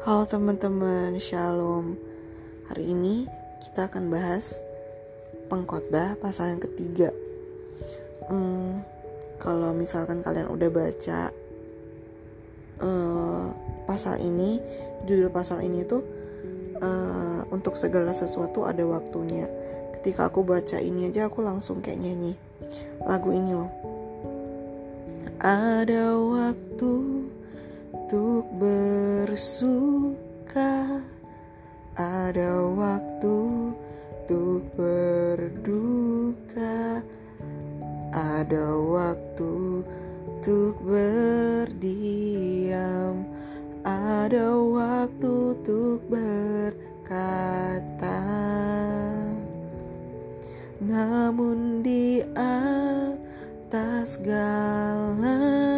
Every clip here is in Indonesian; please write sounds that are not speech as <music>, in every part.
Halo teman-teman, shalom. Hari ini kita akan bahas pengkhotbah pasal yang ketiga. Hmm, kalau misalkan kalian udah baca uh, pasal ini, judul pasal ini tuh uh, untuk segala sesuatu ada waktunya. Ketika aku baca ini aja aku langsung kayak nyanyi lagu ini loh. Ada waktu untuk bersuka, ada waktu untuk berduka, ada waktu untuk berdiam, ada waktu untuk berkata. Namun di atas segalanya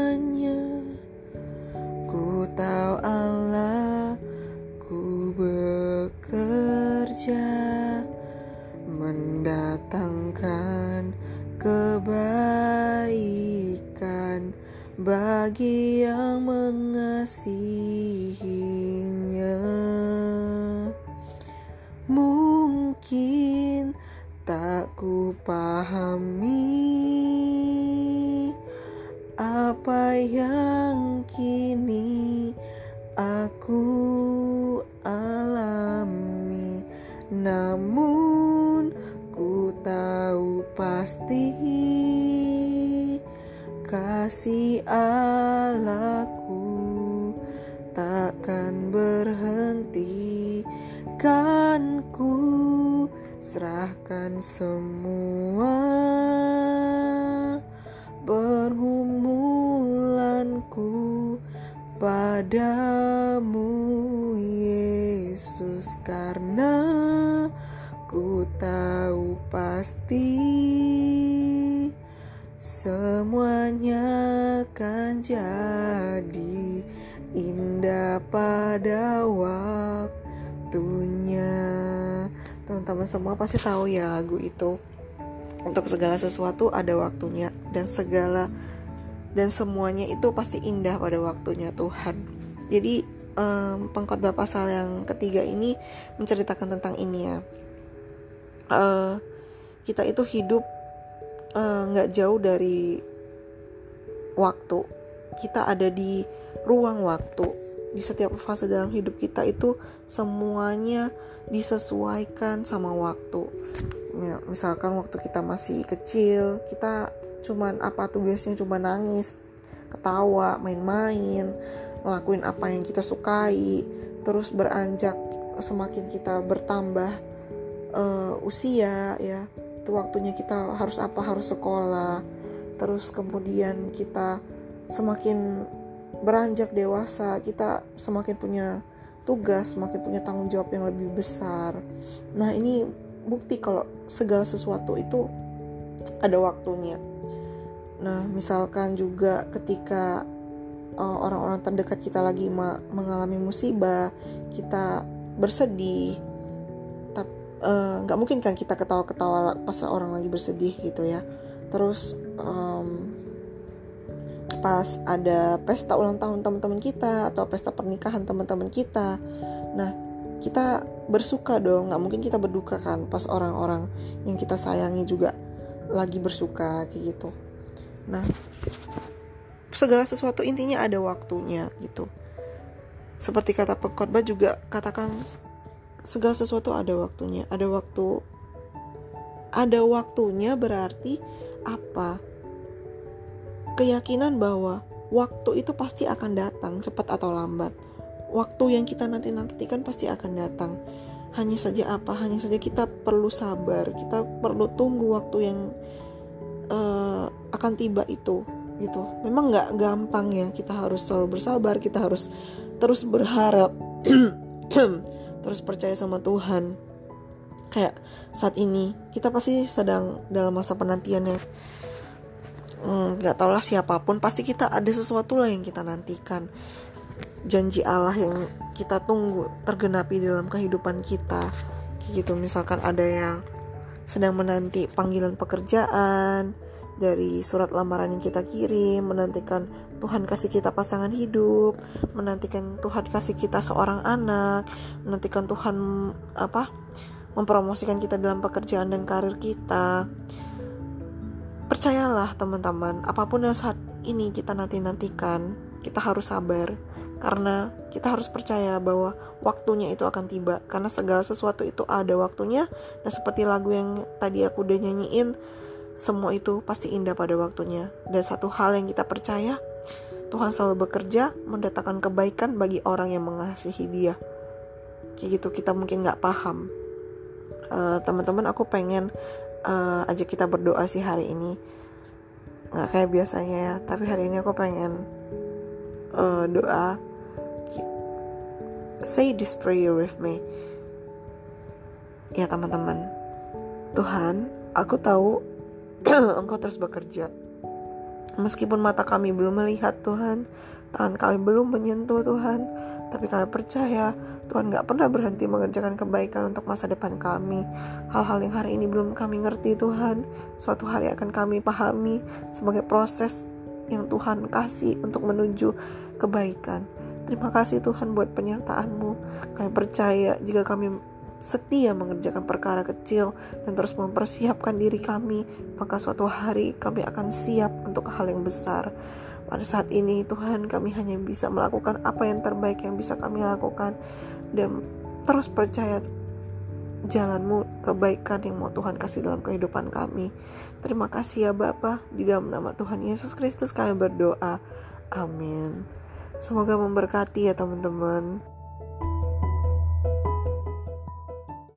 Bagi yang mengasihinya Mungkin tak ku pahami apa yang kini aku alami. Namun ku tahu pasti kasih Allahku takkan berhenti kan ku serahkan semua pergumulanku padamu Yesus karena ku tahu pasti semuanya akan jadi indah pada waktunya teman-teman semua pasti tahu ya lagu itu untuk segala sesuatu ada waktunya dan segala dan semuanya itu pasti indah pada waktunya Tuhan. Jadi um, pengkhotbah pasal yang ketiga ini menceritakan tentang ini ya. Uh, kita itu hidup nggak uh, jauh dari waktu. Kita ada di ruang waktu. Di setiap fase dalam hidup kita itu semuanya disesuaikan sama waktu. Misalkan waktu kita masih kecil, kita cuman apa tugasnya cuma nangis ketawa main-main ngelakuin apa yang kita sukai terus beranjak semakin kita bertambah uh, usia ya itu waktunya kita harus apa? Harus sekolah. Terus kemudian kita semakin beranjak dewasa kita semakin punya tugas semakin punya tanggung jawab yang lebih besar. Nah ini bukti kalau segala sesuatu itu ada waktunya. Nah, misalkan juga ketika uh, orang-orang terdekat kita lagi mengalami musibah, kita bersedih, eh, nggak uh, mungkin kan kita ketawa-ketawa pas orang lagi bersedih gitu ya. Terus um, pas ada pesta ulang tahun teman-teman kita atau pesta pernikahan teman-teman kita, nah kita bersuka dong, nggak mungkin kita berduka kan pas orang-orang yang kita sayangi juga lagi bersuka kayak gitu. Nah, segala sesuatu intinya ada waktunya gitu. Seperti kata pengkhotbah juga katakan segala sesuatu ada waktunya. Ada waktu ada waktunya berarti apa? Keyakinan bahwa waktu itu pasti akan datang cepat atau lambat. Waktu yang kita nanti-nantikan pasti akan datang. Hanya saja apa? Hanya saja kita perlu sabar. Kita perlu tunggu waktu yang uh, akan tiba itu gitu memang nggak gampang ya kita harus selalu bersabar kita harus terus berharap <clears throat> terus percaya sama Tuhan. Kayak saat ini kita pasti sedang dalam masa penantian ya. Hmm, nggak hmm, tahu lah siapa pun pasti kita ada sesuatu lah yang kita nantikan. Janji Allah yang kita tunggu tergenapi dalam kehidupan kita. Gitu misalkan ada yang sedang menanti panggilan pekerjaan dari surat lamaran yang kita kirim, menantikan Tuhan kasih kita pasangan hidup, menantikan Tuhan kasih kita seorang anak, menantikan Tuhan apa? mempromosikan kita dalam pekerjaan dan karir kita. Percayalah teman-teman, apa pun yang saat ini kita nanti-nantikan, kita harus sabar karena kita harus percaya bahwa waktunya itu akan tiba karena segala sesuatu itu ada waktunya dan seperti lagu yang tadi aku udah nyanyiin semua itu pasti indah pada waktunya. Dan satu hal yang kita percaya Tuhan selalu bekerja mendatangkan kebaikan bagi orang yang mengasihi dia. Kayak gitu kita mungkin nggak paham. Uh, teman-teman aku pengen uh, ajak kita berdoa sih hari ini. Nggak kayak biasanya ya tapi hari ini aku pengen uh, doa. Say this prayer with me. Ya teman-teman, Tuhan, aku tahu <clears throat> Engkau terus bekerja. Meskipun mata kami belum melihat Tuhan, tangan kami belum menyentuh Tuhan, tapi kami percaya Tuhan gak pernah berhenti mengerjakan kebaikan untuk masa depan kami. Hal-hal yang hari ini belum kami ngerti Tuhan, suatu hari akan kami pahami sebagai proses yang Tuhan kasih untuk menuju kebaikan. Terima kasih Tuhan buat penyertaan-Mu. Kami percaya jika kami setia mengerjakan perkara kecil dan terus mempersiapkan diri kami, maka suatu hari kami akan siap untuk hal yang besar. Pada saat ini Tuhan kami hanya bisa melakukan apa yang terbaik yang bisa kami lakukan dan terus percaya jalanmu kebaikan yang mau Tuhan kasih dalam kehidupan kami. Terima kasih ya Bapa, di dalam nama Tuhan Yesus Kristus kami berdoa. Amin. Semoga memberkati ya teman-teman.